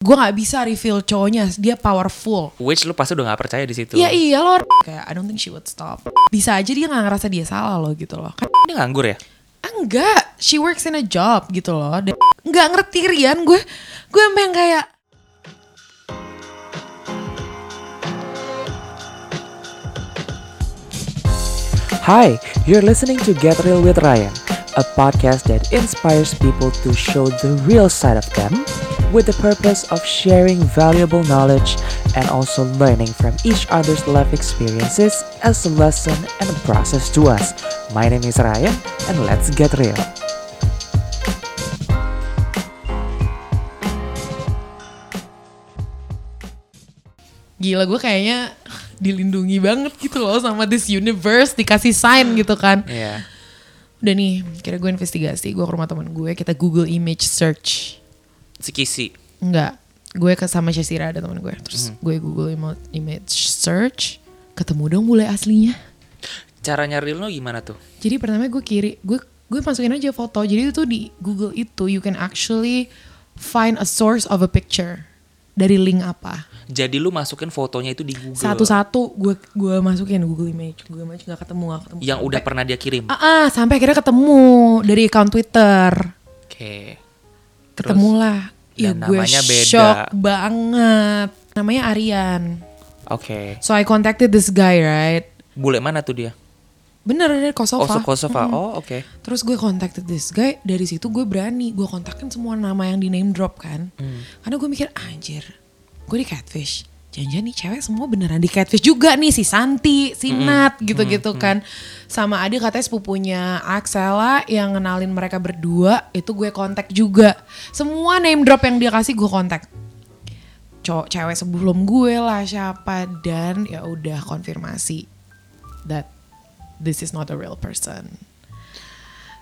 gue nggak bisa reveal cowoknya dia powerful. Which lu pasti udah gak percaya di situ. Iya iya loh kayak I don't think she would stop. Bisa aja dia nggak ngerasa dia salah loh gitu loh. Kan Dia nganggur ya? enggak she works in a job gitu loh. Dan nggak ngerti Rian gue gue yang kayak Hi, you're listening to Get Real with Ryan, a podcast that inspires people to show the real side of them with the purpose of sharing valuable knowledge and also learning from each other's life experiences as a lesson and a process to us. My name is Ryan, and let's get real. gila gue kayaknya dilindungi banget gitu loh sama this universe dikasih sign gitu kan Iya. udah nih kira gue investigasi gue ke rumah temen gue kita Google image search Si Kisi. Enggak, gue ke sama Shasira ada temen gue. Terus gue Google image search, ketemu dong bule aslinya. Cara nyari lo gimana tuh? Jadi pertama gue kiri, gue gue masukin aja foto. Jadi itu di Google itu you can actually find a source of a picture dari link apa. Jadi lu masukin fotonya itu di Google. Satu-satu gue gue masukin Google image, Google image nggak ketemu nggak ketemu. Yang udah pernah dia kirim. Ah, ah, sampai akhirnya ketemu dari account Twitter. Oke. Terus? Ketemulah. Ya Dan gue namanya beda. shock banget. Namanya Aryan. Oke. So I contacted this guy, right? Bule mana tuh dia? Bener dari Kosova. Oh, so Kosova. Oh, oke. Terus gue contacted this guy, dari situ gue berani, gue kontakin semua nama yang di name drop kan. Hmm. Karena gue mikir, anjir, gue di catfish. Jangan-jangan nih cewek semua beneran di catfish juga nih, si Santi, si Hmm. Nat, gitu-gitu kan. Sama ada katanya sepupunya Axela yang kenalin mereka berdua, itu gue kontak juga. Semua name drop yang dia kasih gue kontak. Cowok cewek sebelum gue lah siapa dan ya udah konfirmasi that this is not a real person.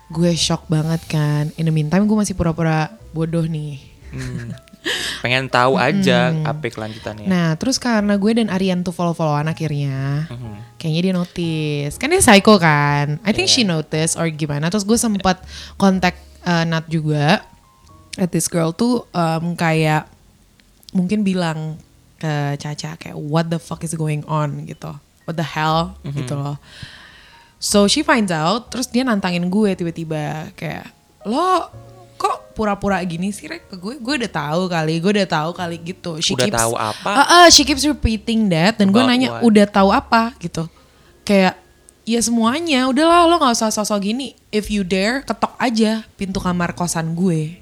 Gue shock banget kan. In the meantime gue masih pura-pura bodoh nih. Hmm. Pengen tahu aja apa kelanjutannya. Nah terus karena gue dan Aryan tuh follow-followan akhirnya. Mhm. Kayaknya dia notice. Kan dia psycho kan. I think Iya. she notice or gimana. Terus gue sempat kontak uh, Nat juga. At this girl tuh um, kayak mungkin bilang ke Caca kayak what the fuck is going on gitu. What the hell gitu loh. So she finds out, terus dia nantangin gue tiba-tiba kayak lo kok pura-pura gini sih Rek ke gue? Gue udah tahu kali, gue udah tahu kali gitu. She Udah keeps- tahu apa? Ah, ah, she keeps repeating that dan gue nanya what? udah tahu apa gitu. Kayak ya semuanya, udahlah lo nggak usah sosok gini. If you dare, ketok aja pintu kamar kosan gue.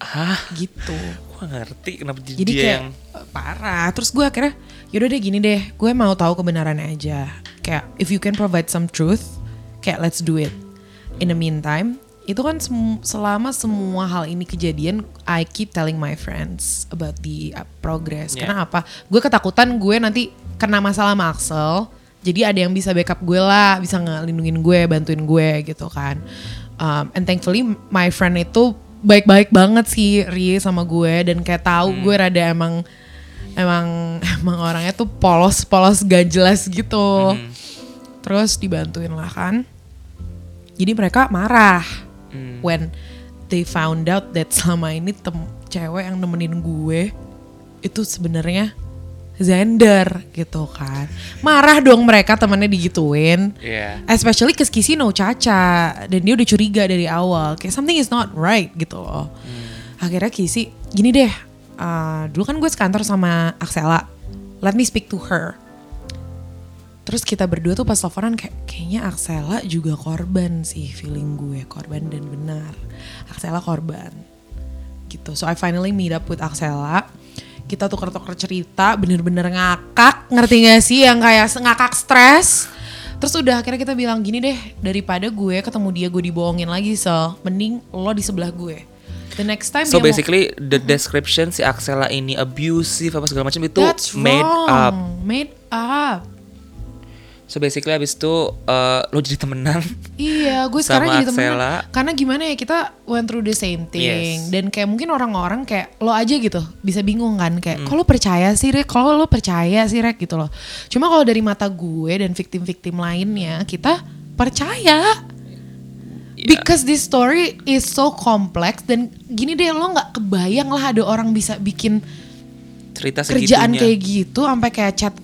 Hah? Gitu. Gue ngerti kenapa jadi, Jadi dia kayak yang eh, parah. Terus gue akhirnya yaudah deh gini deh, gue mau tahu kebenarannya aja. Kayak if you can provide some truth, kayak let's do it. In the meantime, itu kan sem- selama semua hal ini kejadian, I keep telling my friends about the uh, progress. Yeah. Karena apa? Gue ketakutan gue nanti kena masalah sama Axel. Jadi ada yang bisa backup gue lah, bisa ngelindungin gue, bantuin gue gitu kan. Um, and thankfully my friend itu baik-baik banget sih Rie sama gue dan kayak tahu gue rada emang emang emang orangnya tuh polos-polos gak jelas gitu. Terus dibantuin lah kan. Jadi mereka marah when they found out that selama ini tem cewek yang nemenin gue itu sebenarnya Zender gitu kan. Marah dong mereka temannya digituin. Iya. Especially ke Kisi no Caca dan dia udah curiga dari awal kayak something is not right gitu loh. Akhirnya Kisi gini deh, uh, dulu kan gue sekantor sama Axela, let me speak to her. Terus kita berdua tuh pas teleponan kayak kayaknya Axela juga korban sih feeling gue korban dan benar. Axela korban gitu. So I finally meet up with Axela. Kita tuker-tuker cerita, bener-bener ngakak, ngerti gak sih yang kayak ngakak stres. Terus udah akhirnya kita bilang gini deh, daripada gue ketemu dia gue dibohongin lagi so, mending lo di sebelah gue. The next time So dia mau- basically the description si Axela ini abusive apa segala macam itu That's made up. Made up. So basically abis itu uh, lo jadi temenan. Iya, gue sekarang jadi temen. Axela. Karena gimana ya kita went through the same thing Yes. dan kayak mungkin orang-orang kayak lo aja gitu bisa bingung kan kayak kalau percaya sih Rek, kalau lo percaya sih Rek gitu loh. Cuma kalau dari mata gue dan victim-victim lainnya kita percaya. Yeah. Because this story is so complex dan gini deh lo nggak kebayang lah ada orang bisa bikin cerita kerjaan segitunya. kayak gitu sampai kayak chat.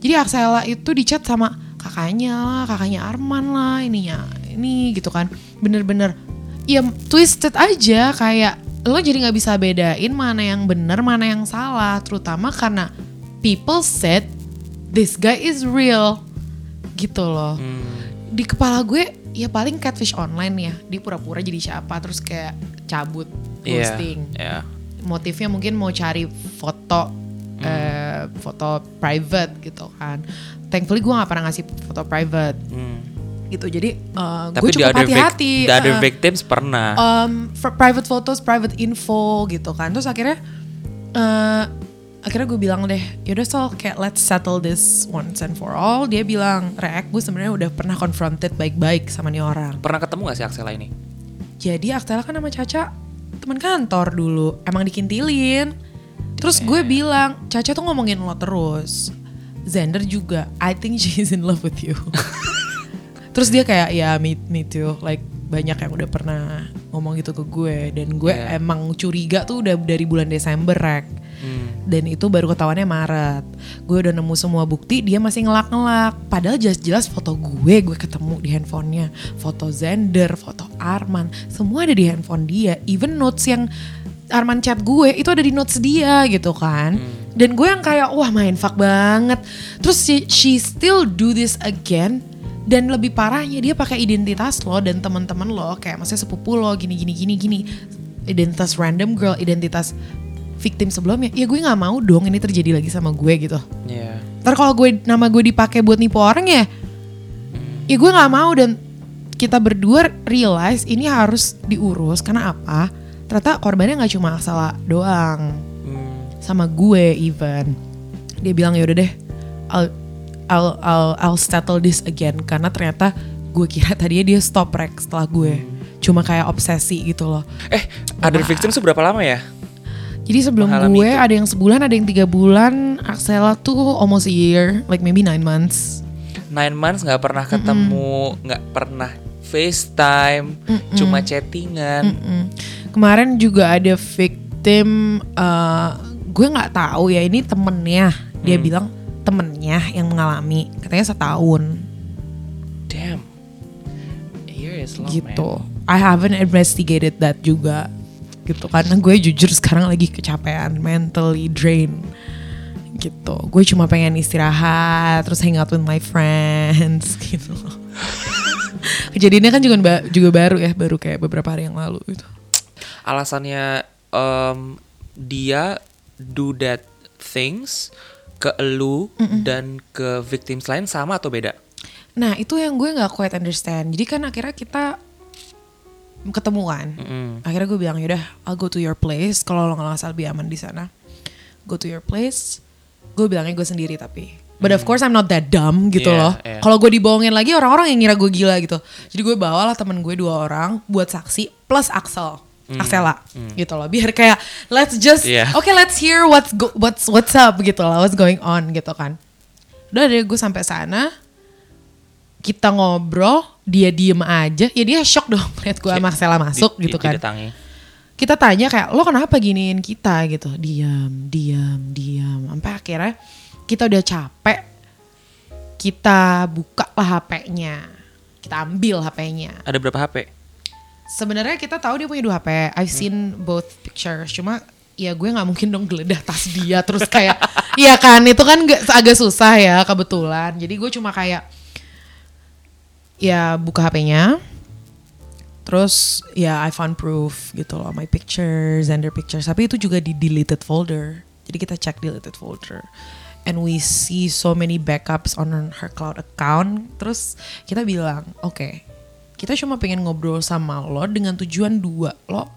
Jadi Axela itu di chat sama kakaknya lah, kakaknya Arman lah, ininya ini gitu kan. Bener-bener ya twisted aja kayak lo jadi nggak bisa bedain mana yang bener mana yang salah, terutama karena people said this guy is real gitu loh. Hmm. Di kepala gue ya paling catfish online ya, dia pura-pura jadi siapa terus kayak cabut Iya, ghosting iya. motifnya mungkin mau cari foto Hmm. eh, foto private gitu kan. Thankfully gue gak pernah ngasih foto private Hmm. gitu. Jadi eh, Tapi gue cukup hati-hati. the other eh, victims pernah. um, private photos, private info gitu kan. Terus akhirnya eh akhirnya gue bilang deh, yaudah so kayak let's settle this once and for all. Dia bilang, Rek, gue sebenarnya udah pernah confronted baik-baik sama nih orang. pernah ketemu gak sih Axela ini? Jadi Aktela kan sama Caca teman kantor dulu, emang dikintilin. Terus gue bilang, Caca tuh ngomongin lo terus. Xander juga, I think she's in love with you. Terus dia kayak, ya me, me too. Like banyak yang udah pernah ngomong gitu ke gue. Dan gue Yeah. emang curiga tuh udah dari bulan Desember, Rek. Hmm. Dan itu baru ketahuannya Maret. Gue udah nemu semua bukti, dia masih ngelak-ngelak. Padahal jelas-jelas foto gue, gue ketemu di handphonenya. Foto Zender, foto Arman, semua ada di handphone dia. Even notes yang Arman chat gue, itu ada di notes dia gitu kan. Dan gue yang kayak, wah main fuck banget. Terus she, she still do this again. Dan lebih parahnya dia pakai identitas lo dan teman-teman lo kayak maksudnya sepupu lo gini gini gini gini identitas random girl identitas victim sebelumnya ya gue nggak mau dong ini terjadi lagi sama gue gitu Iya. ntar kalau gue nama gue dipakai buat nipu orang ya ya gue nggak mau dan kita berdua realize ini harus diurus karena apa ternyata korbannya nggak cuma salah doang Hmm. sama gue even dia bilang yaudah deh I'll, I'll, I'll, I'll settle this again karena ternyata gue kira tadinya dia stop rek setelah gue cuma kayak obsesi gitu loh Eh, other victims tuh berapa lama ya? Jadi sebelum Mengalami gue itu. ada yang sebulan, ada yang tiga bulan. Axela tuh almost a year, like maybe nine months. Nine months nggak pernah ketemu, nggak pernah FaceTime, cuma chattingan. Mm. Kemarin juga ada victim, eh, gue nggak tahu ya ini temennya. Dia bilang temennya yang mengalami, katanya setahun Damn. A year is long, gitu. man. I haven't investigated that juga gitu karena gue jujur sekarang lagi kecapean, mentally drained gitu. Gue cuma pengen istirahat, terus hang out with my friends gitu. Kejadiannya kan juga juga baru ya, baru kayak beberapa hari yang lalu gitu. Alasannya em, dia do that things ke elu dan ke victims lain sama atau beda? Nah itu yang gue nggak quite understand. Jadi kan akhirnya kita ketemuan. Mm-mm. Akhirnya gue bilang yaudah, I'll go to your place. Kalau lo nggak ngerasa lebih aman di sana, go to your place. Gue bilangnya gue sendiri tapi. But of course I'm not that dumb gitu Yeah, loh. yeah. Kalau gue dibohongin lagi orang-orang yang ngira gue gila gitu. Jadi gue bawalah temen gue dua orang buat saksi plus Axel. Axela gitu loh. Biar kayak let's just Yeah. oke let's hear what's go- what's what's up gitu loh what's going on gitu kan. Udah deh gue sampai sana. Kita ngobrol dia diem aja. Ya dia shock dong lihat gue sama Axela masuk Di- gitu di- kan. didatangi. kita tanya kayak lo kenapa giniin kita? gitu. Diam diam diam sampai akhirnya kita udah capek. Kita buka lah HP-nya kita ambil HP-nya Ada berapa HP? Sebenarnya kita tahu dia punya dua HP I've seen both pictures. Cuma ya gue nggak mungkin dong geledah tas dia. Terus kayak iya kan itu kan gak, agak susah ya kebetulan. Jadi gue cuma kayak ya buka HP-nya terus ya I found proof gitu loh my pictures and their pictures. Tapi itu juga di deleted folder. Jadi kita cek deleted folder. And we see so many backups on her cloud account. Terus kita bilang oke kita cuma pengen ngobrol sama lo dengan tujuan dua lo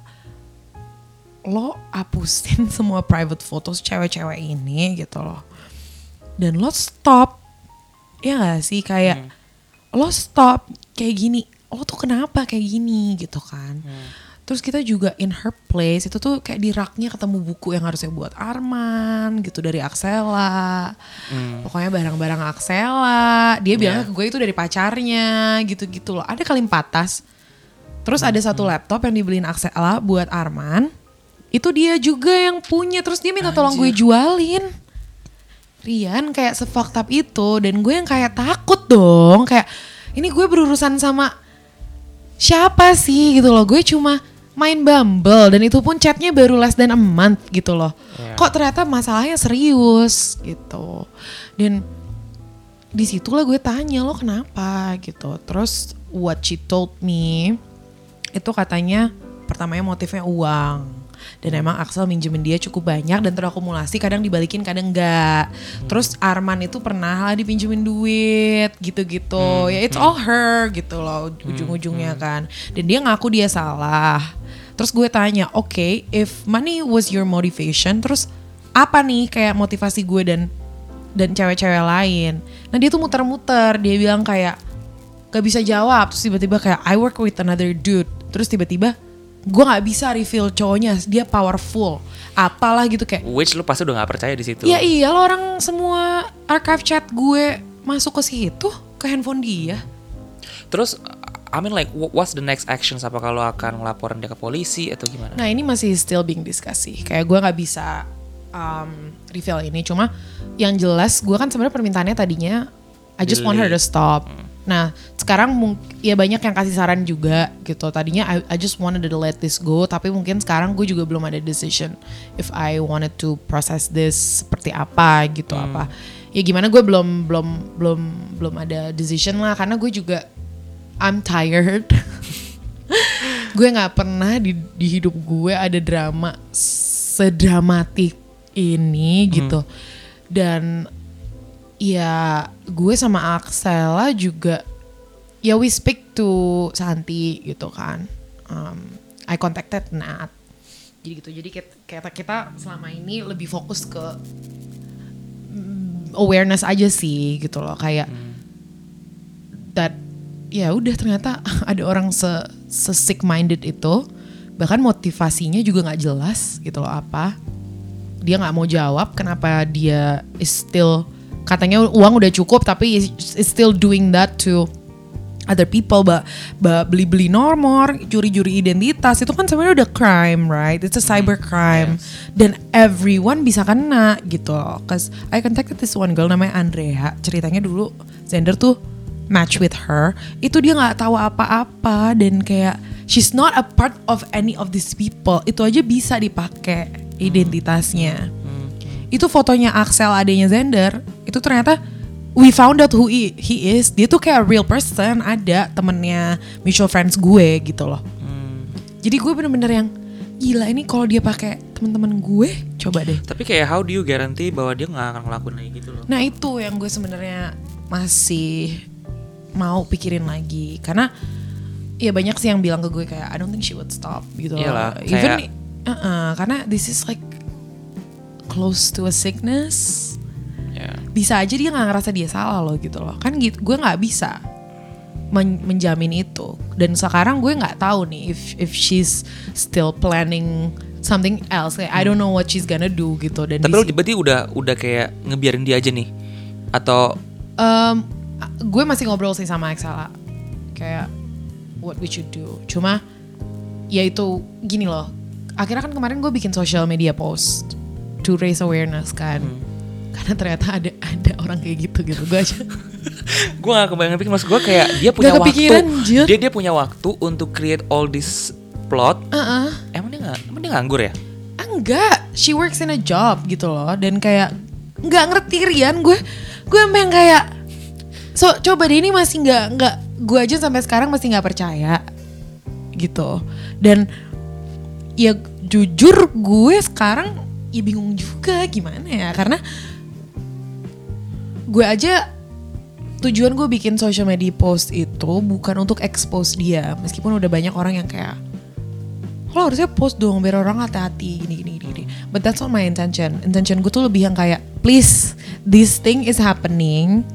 lo hapusin semua private photos cewek-cewek ini gitu loh. Dan lo stop ya gak sih? Kayak lo stop kayak gini lo tuh kenapa kayak gini gitu kan terus kita juga in her place itu tuh kayak di raknya ketemu buku yang harusnya buat Arman gitu dari Axela pokoknya barang-barang Axela dia bilang ke gue itu dari pacarnya gitu-gitu loh ada kali empat tas Terus ada satu laptop yang dibeliin Axela buat Arman. Itu dia juga yang punya. Terus dia minta tolong gue jualin. Rian kayak se-fucked up itu. Dan gue yang kayak takut dong. Kayak ini gue berurusan sama siapa sih gitu loh. Gue cuma main Bumble. Dan itu pun chatnya baru less than a month gitu loh. Iya. Kok ternyata masalahnya serius gitu. Dan di situlah gue tanya lo kenapa? gitu. Terus what she told me itu katanya pertamanya motifnya uang. Dan emang Axel minjemin dia cukup banyak dan terakumulasi kadang dibalikin kadang enggak. Terus Arman itu pernah lah dipinjemin duit gitu-gitu. Ya it's all her gitu loh ujung-ujungnya kan. Dan dia ngaku dia salah terus gue tanya oke if money was your motivation terus apa nih kayak motivasi gue dan dan cewek-cewek lain. Nah dia tuh muter-muter, dia bilang kayak gak bisa jawab, terus tiba-tiba kayak I work with another dude, terus tiba-tiba gue nggak bisa reveal cowoknya, dia powerful, apalah gitu kayak. Which lu pasti udah gak percaya di situ. Ya iya lo orang semua archive chat gue masuk ke situ ke handphone dia. Terus I mean like wh- what's the next actions apa kalau akan ngelaporin dia ke polisi atau gimana? Nah ini masih still being discussed sih. Kayak gue nggak bisa um, reveal ini. Cuma yang jelas gue kan sebenarnya permintaannya tadinya I just want her to stop. Nah sekarang ya banyak yang kasih saran juga gitu. Tadinya I, I just wanted to let this go. Tapi mungkin sekarang gue juga belum ada decision if I wanted to process this seperti apa gitu apa. Ya gimana gue belum belum belum belum ada decision lah karena gue juga I'm tired. gue nggak pernah di, di hidup gue ada drama sedramatik ini gitu. Dan ya gue sama Axela juga ya we speak to Santi gitu kan. Um, I contacted Nat. Jadi gitu jadi kita, kita selama ini lebih fokus ke mm, awareness aja sih gitu loh. Kayak that ya udah ternyata ada orang se, se sick minded itu. Bahkan motivasinya juga nggak jelas gitu loh apa. Dia nggak mau jawab kenapa dia is still katanya uang udah cukup tapi is, still doing that to other people. Ba, ba beli beli nomor curi-curi identitas itu kan sebenarnya udah crime right? It's a cyber crime. Dan everyone bisa kena gitu loh. Cause I contacted this one girl namanya Andrea. Ceritanya dulu Zender tuh match with her itu dia nggak tahu apa-apa dan kayak she's not a part of any of these people. Itu aja bisa dipakai identitasnya. Itu fotonya Axel adanya Zender itu ternyata we found out who he, he is. Dia tuh kayak real person ada temennya mutual friends gue gitu loh. Jadi gue bener-bener yang gila ini kalau dia pakai teman-teman gue coba deh. Tapi kayak how do you guarantee bahwa dia nggak akan ngelakuin lagi gitu loh? Nah itu yang gue sebenarnya masih mau pikirin lagi karena ya banyak sih yang bilang ke gue kayak I don't think she would stop gitu. loh. Iyalah, Even kayak- uh-uh, karena this is like close to a sickness. Ya. Bisa aja dia nggak ngerasa dia salah loh gitu loh. Kan gitu gue nggak bisa men- menjamin itu. Dan sekarang gue nggak tahu nih if if she's still planning something else. Kayak, I don't know what she's gonna do gitu. Dan Tapi si- berarti udah udah kayak ngebiarin dia aja nih? Atau Um, gue masih ngobrol sih sama Axela kayak what we should do. Cuma ya itu gini loh. Akhirnya kan kemarin gue bikin social media post to raise awareness kan. Karena ternyata ada ada orang kayak gitu gitu. Gue aja gue gak kebayang pikir maksud gue kayak dia punya waktu kepikiran, Jun. dia dia punya waktu untuk create all this plot uh emang dia nggak emang dia nganggur ya enggak, she works in a job gitu loh dan kayak nggak ngerti Rian gue gue emang kayak so coba deh ini masih nggak nggak gue aja sampai sekarang masih nggak percaya gitu dan ya jujur gue sekarang ya bingung juga gimana ya karena gue aja tujuan gue bikin social media post itu bukan untuk expose dia meskipun udah banyak orang yang kayak lo harusnya post dong biar orang hati-hati gini gini gini. But that's not my intention. Intention gue tuh lebih yang kayak please this thing is happening.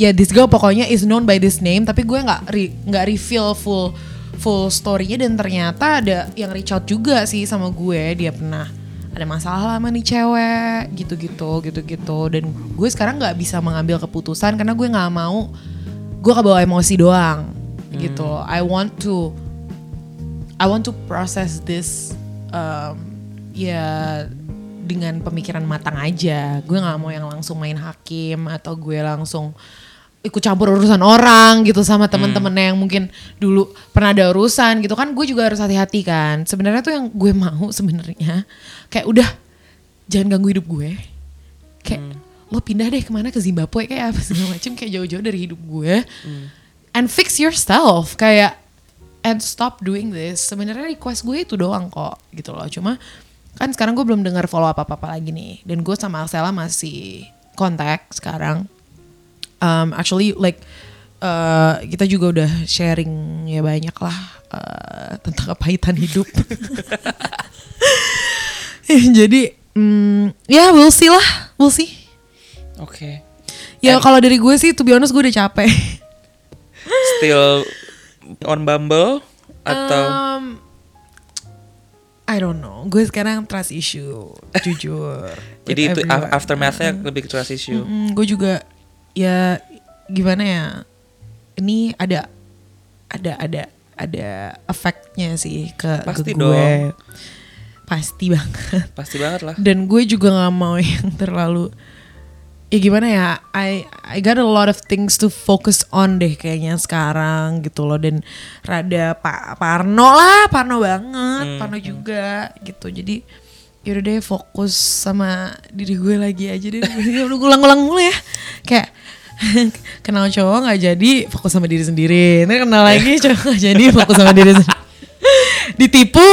Ya this girl pokoknya is known by this name tapi gue nggak re- nggak reveal full full story-nya dan ternyata ada yang reach out juga sih sama gue. Dia pernah ada masalah sama nih cewek gitu-gitu gitu-gitu. Dan gue sekarang nggak bisa mengambil keputusan karena gue nggak mau gue kebawa emosi doang gitu. I want to I want to process this um, ya dengan pemikiran matang aja. Gue nggak mau yang langsung main hakim atau gue langsung ikut campur urusan orang gitu sama temen-temennya yang mungkin dulu pernah ada urusan gitu kan gue juga harus hati-hati kan. Sebenarnya tuh yang gue mau sebenarnya kayak udah jangan ganggu hidup gue. Kayak lo pindah deh ke mana ke Zimbabwe kayak apa segala macem kayak jauh-jauh dari hidup gue. And fix yourself kayak and stop doing this. Sebenarnya request gue itu doang kok gitu loh. Cuma kan sekarang gue belum dengar follow up apa apa lagi nih. Dan gue sama Axela masih kontak sekarang um, actually like uh, kita juga udah sharing ya banyak lah uh, tentang kepahitan hidup jadi mm, ya we'll see lah we'll see Oke. ya kalau dari gue sih to be honest gue udah capek Still on Bumble atau Um, I don't know. Gue sekarang trust issue, jujur. jadi itu everyone. af- aftermathnya lebih ke trust issue. Mm, gue juga ya gimana ya? Ini ada ada ada ada efeknya sih ke, ke Pasti gue. dong. Pasti banget. Pasti banget lah. Dan gue juga nggak mau yang terlalu ya gimana ya I I got a lot of things to focus on deh kayaknya sekarang gitu loh dan rada Pak Parno lah Parno banget Parno juga gitu jadi yaudah deh fokus sama diri gue lagi aja deh udah ulang-ulang mulu ya kayak kenal cowok nggak jadi fokus sama diri sendiri. Ini kenal lagi cowok nggak jadi fokus sama diri sendiri ditipu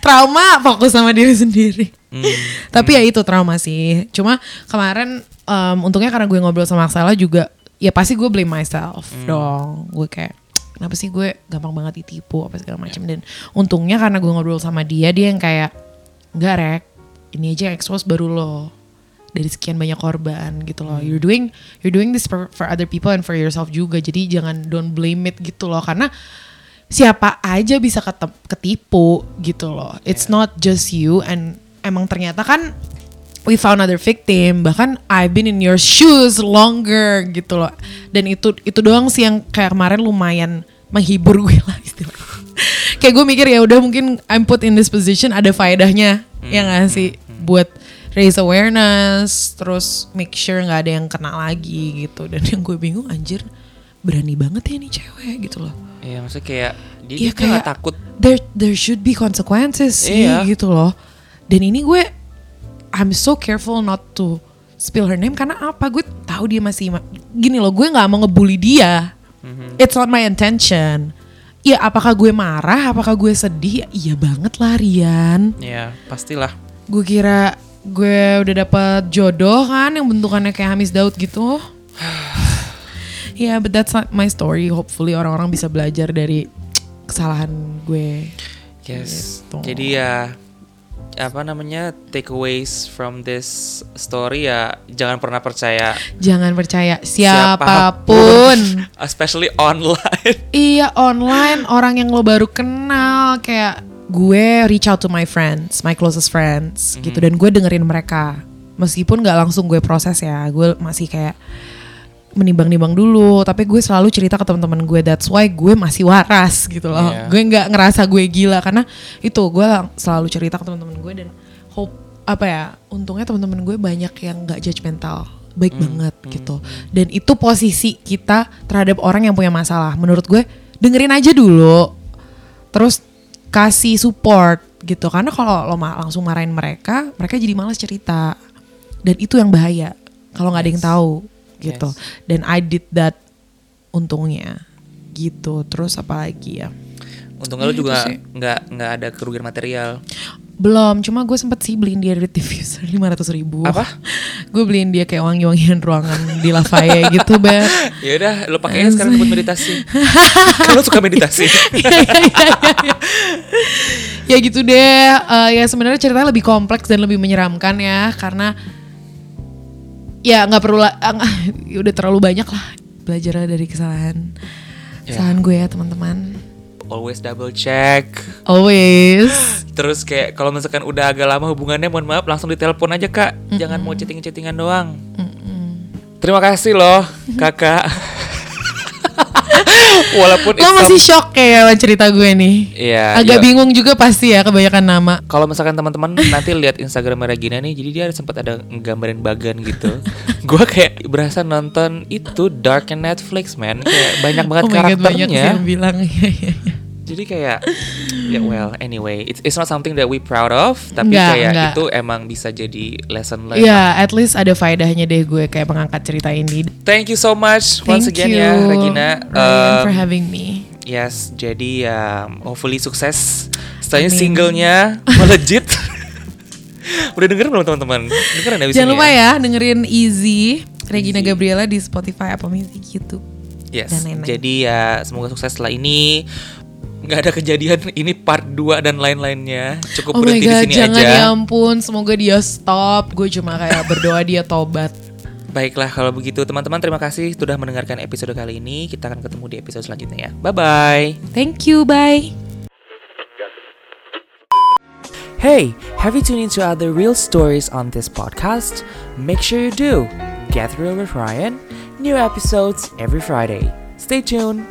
trauma fokus sama diri sendiri. Tapi ya itu trauma sih. Cuma kemarin em, untungnya karena gue ngobrol sama Aksela juga ya pasti gue blame myself dong. Gue kayak kenapa sih gue gampang banget ditipu apa segala macam dan untungnya karena gue ngobrol sama dia dia yang kayak enggak rek. Ini aja yang expose baru lo dari sekian banyak korban gitu loh. You're doing you're doing this for, for other people and for yourself juga. Jadi jangan don't blame it gitu loh. Karena siapa aja bisa ketipu gitu loh. It's not just you. And emang ternyata kan we found other victim. Bahkan I've been in your shoes longer gitu loh. Dan itu itu doang sih yang kayak kemarin lumayan menghibur gue lah istilahnya. kayak gue mikir ya udah mungkin I'm put in this position ada faedahnya. Ya gak sih? buat raise awareness terus make sure nggak ada yang kena lagi gitu dan yang gue bingung anjir berani banget ya nih cewek gitu loh Iya, maksudnya kayak dia, Iya, nggak kayak- takut. there there should be consequences sih Iya. gitu loh. Dan ini gue I'm so careful not to spill her name karena apa? Gue tahu dia masih ma- gini loh, gue nggak mau ngebully dia. It's not my intention. Ya apakah gue marah, apakah gue sedih? Ya, iya banget lah Rian. Iya, pastilah. Gue kira gue udah dapet jodoh kan yang bentukannya kayak Hamis Daud gitu. Ya, yeah, but that's not my story. Hopefully orang-orang bisa belajar dari kesalahan gue. Yes. Gitu. Jadi ya apa namanya takeaways from this story ya jangan pernah percaya Jangan percaya siapa pun, siapa pun. especially online. iya online orang yang lo baru kenal kayak gue reach out to my friends, my closest friends gitu dan gue dengerin mereka. Meskipun nggak langsung gue proses ya, gue masih kayak menimbang-nimbang dulu. Tapi gue selalu cerita ke teman-teman gue. That's why gue masih waras gitu loh. Iya. Gue nggak ngerasa gue gila karena itu gue selalu cerita ke teman-teman gue dan hope apa ya untungnya teman-teman gue banyak yang nggak judgmental baik banget gitu dan itu posisi kita terhadap orang yang punya masalah menurut gue dengerin aja dulu terus kasih support gitu. Karena kalau lo ma- langsung marahin mereka mereka jadi malas cerita. Dan itu yang bahaya kalau nggak ada yang tahu gitu. Yes. dan I did that untungnya gitu. Terus apa lagi ya? Untungnya lu Itu juga nggak nggak ada kerugian material. Belum cuma gue sempet sih beliin dia dari diffuser lima ratus ribu Apa? gue beliin dia kayak wangi-wangian ruangan di Lafayette gitu bet Ya udah, lu pakai sekarang buat meditasi. Kalau suka meditasi. Iya, iya, iya, ya gitu deh Eh, ya sebenarnya ceritanya lebih kompleks dan lebih menyeramkan ya karena ya nggak perlu lah ah, nggak- udah terlalu banyak lah belajar dari kesalahan Ya. kesalahan gue ya teman-teman Always double check. always Terus kayak kalau misalkan udah agak lama hubungannya, mohon maaf langsung ditelepon aja kak. Jangan mau chatting-chattingan doang. Terima kasih loh kakak. Walaupun Lo masih some- shock kayak sama cerita gue nih. Iya, Agak iya. bingung juga pasti ya kebanyakan nama. Kalau misalkan teman-teman nanti lihat Instagram Regina nih, jadi dia sempat ada nggambarin bagan gitu. gua kayak berasa nonton itu Dark and Netflix, man. Kayak banyak banget oh my god banyak sih karakternya. yang bilang. Jadi kayak ya well, anyway, it's, it's not something that we proud of, tapi Enggak, kayak enggak. itu emang bisa jadi lesson learned. Iya, at least ada faedahnya deh gue kayak mengangkat cerita ini. Thank you so much once Thank again you, ya Regina. Ryan, Um, for having me. Yes, jadi ya hopefully sukses. Setelahnya singlenya melejit. Udah dengerin belum teman-teman? Dengerin abis Jangan lupa ya. ya dengerin Easy Regina Easy. Gabriela di Spotify, Apple Music, YouTube. Yes. dan. Jadi ya semoga sukses setelah ini. Nggak ada kejadian ini part 2 dan lain-lainnya. Cukup Oh berhenti di sini jangan aja. ya ampun, semoga dia stop. Gue cuma kayak berdoa dia tobat. Baiklah kalau begitu teman-teman terima kasih sudah mendengarkan episode kali ini. Kita akan ketemu di episode selanjutnya ya. Bye bye. Thank you, bye. Hey, have you tuned into other real stories on this podcast? Make sure you do. Get Real with Ryan. New episodes every Friday. Stay tuned.